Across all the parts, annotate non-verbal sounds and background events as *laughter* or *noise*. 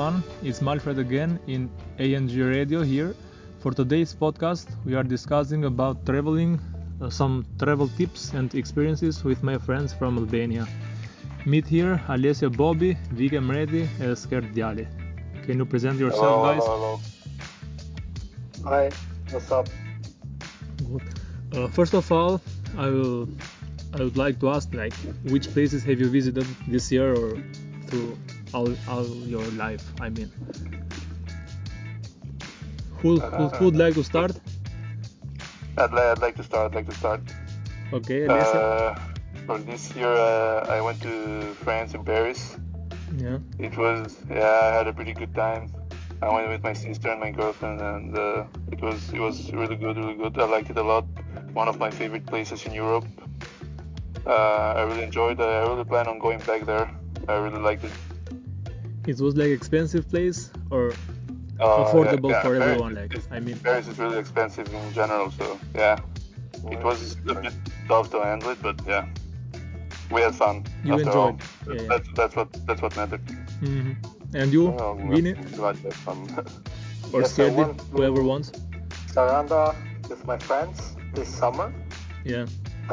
everyone. It's Malfred again in ANG Radio here. For today's podcast, we are discussing about traveling, uh, some travel tips and experiences with my friends from Albania. Meet here Alessia Bobby, Vika Mredi, and Skert Djali. Can you present yourself, Hello, guys? hello, Hi, what's up? Good. Uh, first of all, I will, I would like to ask, like, which places have you visited this year or through all, all your life? I mean, who, who, who would like to start? I'd, li- I'd like to start. I'd like to start. Okay. Uh, for this year, uh, I went to France and Paris. yeah. It was, yeah, I had a pretty good time. I went with my sister and my girlfriend, and uh, it was it was really good, really good. I liked it a lot. One of my favorite places in Europe. Uh, I really enjoyed. it. I really plan on going back there. I really liked it. It was like expensive place or Uh, affordable yeah, yeah, for Paris everyone. Like, I mean, Paris is really expensive in general, so yeah. It was a bit tough to handle it, but yeah, we had fun. You after enjoyed, all. yeah. That's that's what that's what mattered. mhm. and you, Well, I'm Vini, glad to have fun. *laughs* or Yes, I Skerdi, went whoever wants. Saranda with my friends this summer. Yeah.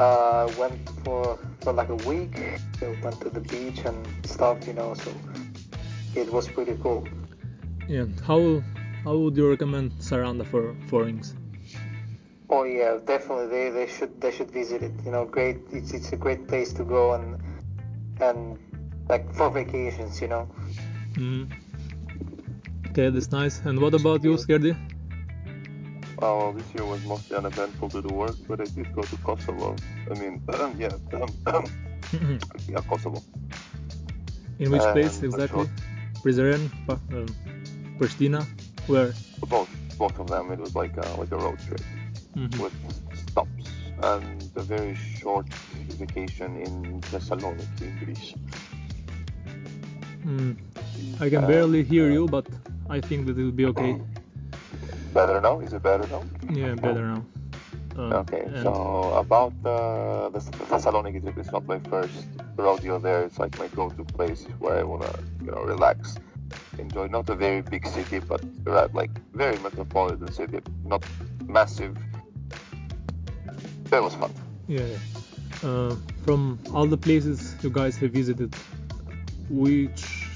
Uh, went for for like a week. We went to the beach and stuff, you know. So it was pretty cool. Yeah. How how would you recommend Saranda for foreigners? Oh yeah, definitely. They they should they should visit it. You know, great. It's it's a great place to go and and like for vacations. You know. Mhm. Okay, that's nice. And what about you, Skerdi? well, this year was mostly uneventful due to work, but I did go to Kosovo. I mean, *clears throat* yeah, *clears throat* yeah, Kosovo. In which place for exactly? Prizren, um, Pristina, where? Both both of them. It was like a, like a road trip. Mhm. with stops and a very short vacation in Thessaloniki, in Greece. Mm. I can Uh, barely hear uh, you, but I think that it will be okay. Better now? Is it better now? Yeah, better now. Um, Okay, and- so about uh, the Thessaloniki trip, it's not my first rodeo there. It's like my go-to place where I wanna, you know, relax, enjoy. Not a very big city, but like very metropolitan city, not massive. That was fun. Yeah. yeah. Uh, from all the places you guys have visited, which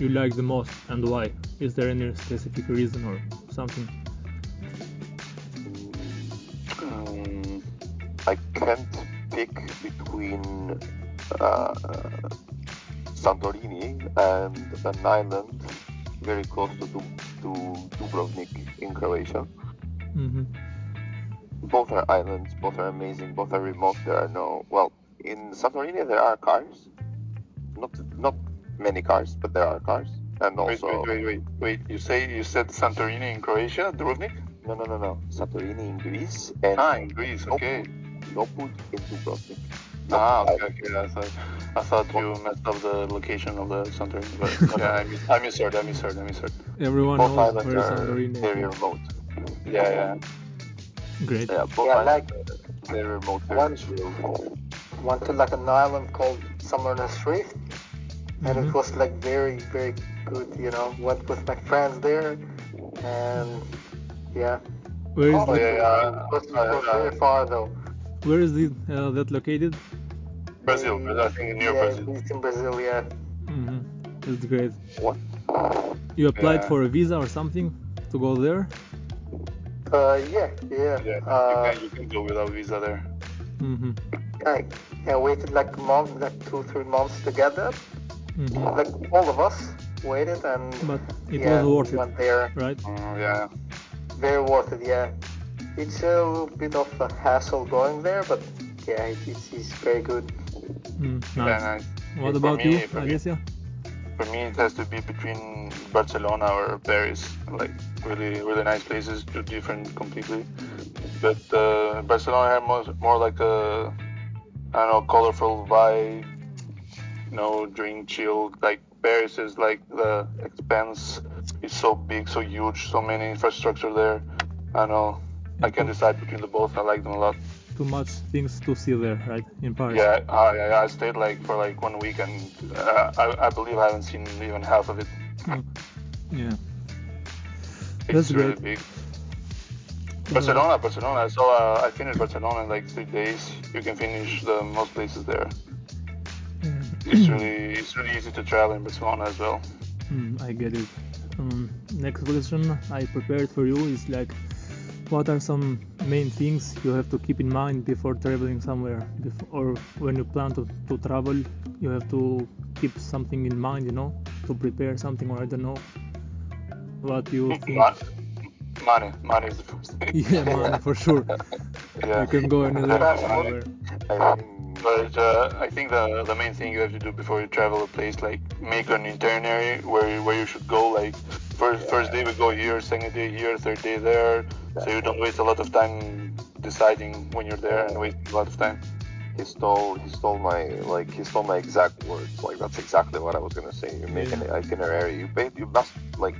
you like the most and why? Is there any specific reason or something? I can't pick between uh, Santorini and an island very close to, Dub- to Dubrovnik in Croatia. hmm Both are islands, both are amazing, both are remote. There are no well in Santorini there are cars, not not many cars, but there are cars, and also Wait, wait, wait, wait, wait. You say you said Santorini in Croatia, Dubrovnik? no no no no Santorini in Greece and Ah, in Greece. Okay. Lopud in Dubrovnik. Ah, okay, okay. I thought I thought you messed up the location of the Santorini, but *laughs* yeah, I, mis- I misheard. I misheard. I misheard. Everyone both knows islands where are Santorini very remote. Yeah, yeah. Great. Yeah, both Yeah, islands like- are very remote. Very One- chill. Went to like an island called Summernes Reef, and Mhm. it was like very very good. You know, went with my friends there, and yeah. Where is Oh, the, yeah, yeah. It was, it was very far though. Where is the, uh, that located? Brazil. I think near yeah, Brazil. It's in Brazil, yeah. hmm That's great. What? You applied Yeah. for a visa or something to go there? Uh, yeah, yeah. Yeah, Uh, you, can, you can go without visa there. Mm-hmm. I, I waited like a month, like two, three months together. hmm Like all of us waited, and But it yeah, was worth we it, went there. right? Mm, yeah. Very worth it, yeah. It's a little bit of a hassle going there, but yeah, it, it's, it's very good. Mm, Yeah, nice. nice. What For about me- you, for me- Alessia? For me, it has to be between Barcelona or Paris. Like really, really nice places, two different completely. But uh, Barcelona had more, more like a, I don't know, colorful vibe. You know, drink, chill. Like Paris is like the expense is so big, so huge, so many infrastructure there. I don't know. I can decide between the both. I like them a lot. Too much things to see there, right? In Paris. Yeah, I, I- stayed like for like one week, and uh, I, I believe I haven't seen even half of it. Mm. Yeah. It's That's really great. big. Barcelona, Barcelona. I saw. Uh, I finished Barcelona in like three days. You can finish the most places there. It's *clears throat* really, it's really easy to travel in Barcelona as well. Mm, I get it. Um, next question I prepared for you is like, what are some main things you have to keep in mind before traveling somewhere, or when you plan to, to travel, you have to keep something in mind, you know, to prepare something, or I don't know. What you think? Money, money is the first thing. *laughs* Yeah, money for sure. *laughs* Yeah. You can go anywhere. Anywhere. I But uh, I think the the main thing you have to do before you travel a place like make an itinerary where you- where you should go. Like first first day we go here, second day here, third day there, so you don't waste a lot of time deciding when you're there and waste a lot of time. he stole he stole my like he stole my exact words. Like that's exactly what I was gonna say. You make an itinerary. You ba- you must like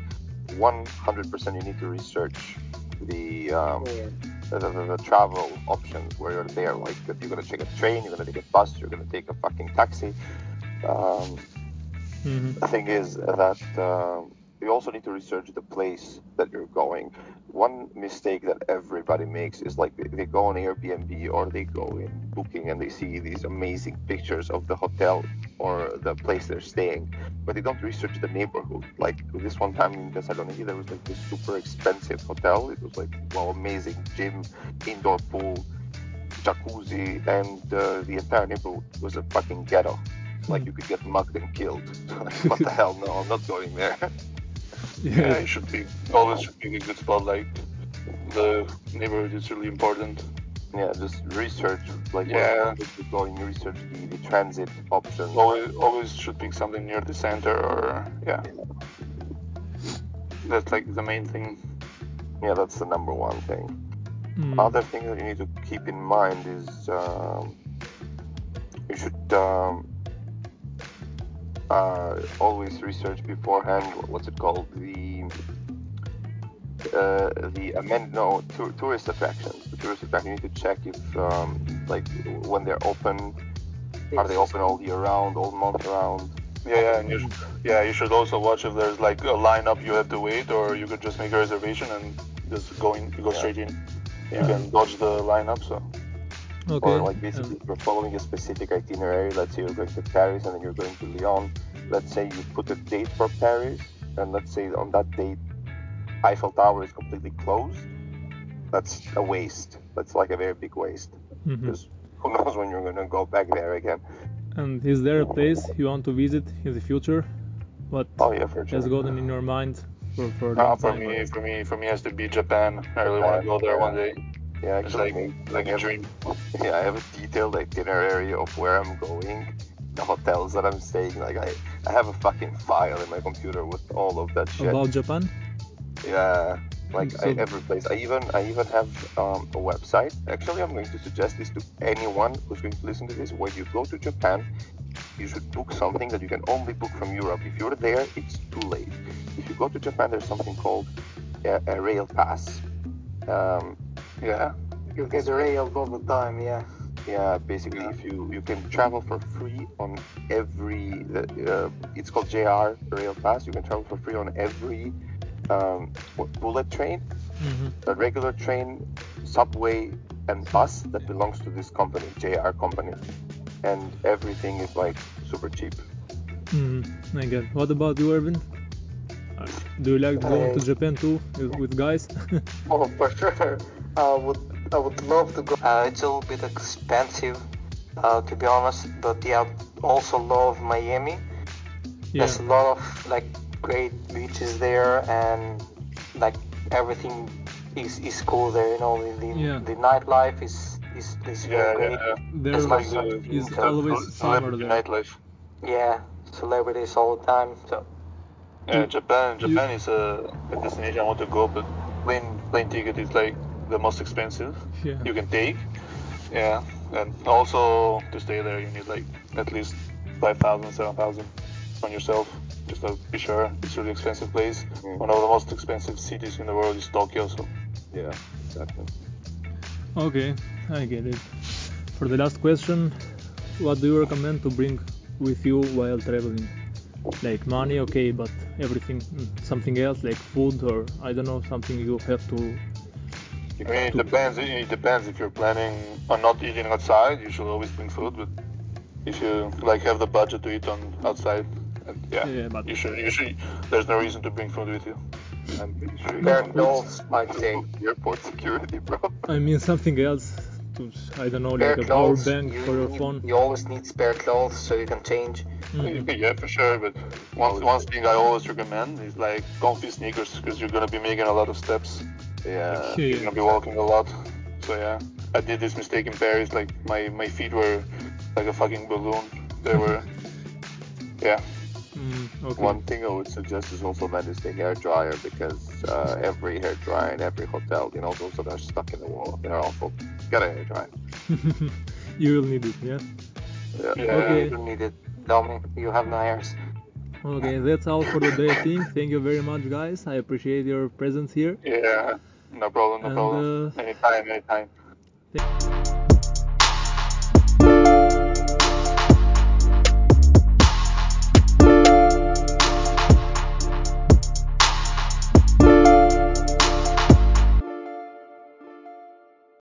100% you need to research the um, Yeah. the, the, the travel options where you're there. Like if you're gonna take a train, you're gonna take a bus, you're gonna take a fucking taxi. Um, Mhm. the thing is that um, you also need to research the place that you're going. One mistake that everybody makes is like they, go on Airbnb or they go in Booking and they see these amazing pictures of the hotel or the place they're staying, but they don't research the neighborhood. Like this one time in Thessaloniki, there was like this super expensive hotel. It was like wow, amazing gym, indoor pool, jacuzzi, and uh, the entire neighborhood was a fucking ghetto. Like you could get mugged and killed. *laughs* what the hell? No, I'm not going there. *laughs* Yeah, Yeah, it should be always should be a good spot. Like the neighborhood is really important. yeah, just research like Yeah. going, research the, the transit options. Always always should pick something near the center or yeah. That's like the main thing. Yeah, that's the number one thing. Mm. Other thing that you need to keep in mind is um, you should um, uh, always research beforehand. What's it called? The uh, the amend no tour, tourist attractions. The tourist attraction. You need to check if um, like when they're open. Are they open all year round, all month round? Yeah, yeah, and you sh- yeah, you should also watch if there's like a lineup you have to wait, or you could just make a reservation and just go in, go Yeah. straight in. You Yeah. can dodge the lineup. So okay. Or like basically um, you're following a specific itinerary. Let's say you're going to Paris and then you're going to Lyon. Let's say you put a date for Paris and let's say on that date Eiffel Tower is completely closed. That's a waste. That's like a very big waste. mhm. Because who knows when you're going to go back there again. And is there a place you want to visit in the future? What Oh yeah, for sure. has gotten in your mind for, for a long for time? me, for me, for me, has to be Japan. I really want to go there one day. Yeah, It's like mate, like I a have- dream. *laughs* Yeah, I have a detailed itinerary of where I'm going, the hotels that I'm staying. Like I, I have a fucking file in my computer with all of that shit. About Japan? Yeah, like I, So- every place. I even I even have um, a website. Actually, I'm going to suggest this to anyone who's going to listen to this. When you go to Japan, you should book something that you can only book from Europe. If you're there, it's too late. If you go to Japan, there's something called a, a rail pass. Um, Yeah, You get railed all the time, yeah. yeah, basically, Yeah. if you you can travel for free on every, uh, uh, it's called JR Rail Pass. You can travel for free on every um, bullet train hmm a regular train, subway, and bus that belongs to this company, JR company, and everything is like super cheap. Mm-hmm. I get. What about you, Erwin? Uh, Do you like going to Japan too with, with guys? *laughs* Oh, for sure. I would I would love to go. Uh, it's a little bit expensive, uh, to be honest. But yeah, also love Miami. yeah. There's a lot of like great beaches there, and like everything is, is cool there. You know, the the, Yeah. the nightlife is is, is very yeah, great. yeah. There It's like the- is the- always Cele- summer there. nightlife. Yeah, celebrities all the time. So Yeah, You- Japan. you- Japan is a, a destination I want to go, but plane plane ticket is like the most expensive Yeah. you can take. Yeah, and also to stay there you need like at least five thousand, seven thousand on yourself just to be sure. It's a really expensive place. Mm. One of the most expensive cities in the world is Tokyo. So Yeah, exactly. Okay, I get it. For the last question, what do you recommend to bring with you while traveling? Like money, okay, but everything something else like food or I don't know something you have to. I mean, it depends. It depends. If you're planning on not eating outside, you should always bring food. But if you like have the budget to eat on outside, yeah, Yeah, but- you should. You should. There's no reason to bring food with you. I'm pretty sure. Bare you clothes, I'd. Airport security, bro. I mean something else. To, I don't know Spare like a power bank you, for your need- phone. you always need spare clothes so you can change. Mhm. Yeah, for sure. But one one thing I always recommend is like comfy sneakers because you're gonna be making a lot of steps. Yeah. You're gonna be walking a lot. So yeah, I did this mistake in Paris. Like my my feet were like a fucking balloon. They were. *laughs* Yeah. Mm, okay. One thing I would suggest is also man is the hair dryer because uh, every hair dryer in every hotel, you know, those that are stuck in the wall, they're awful. Get a hair dryer. *laughs* you will need it, yeah. Yeah. Yeah. Okay. You don't need it. Domi, you have no hairs. Okay, that's all for today. I think. Thank you very much, guys. I appreciate your presence here. Yeah. No problem. No problem. uh, anytime. Anytime.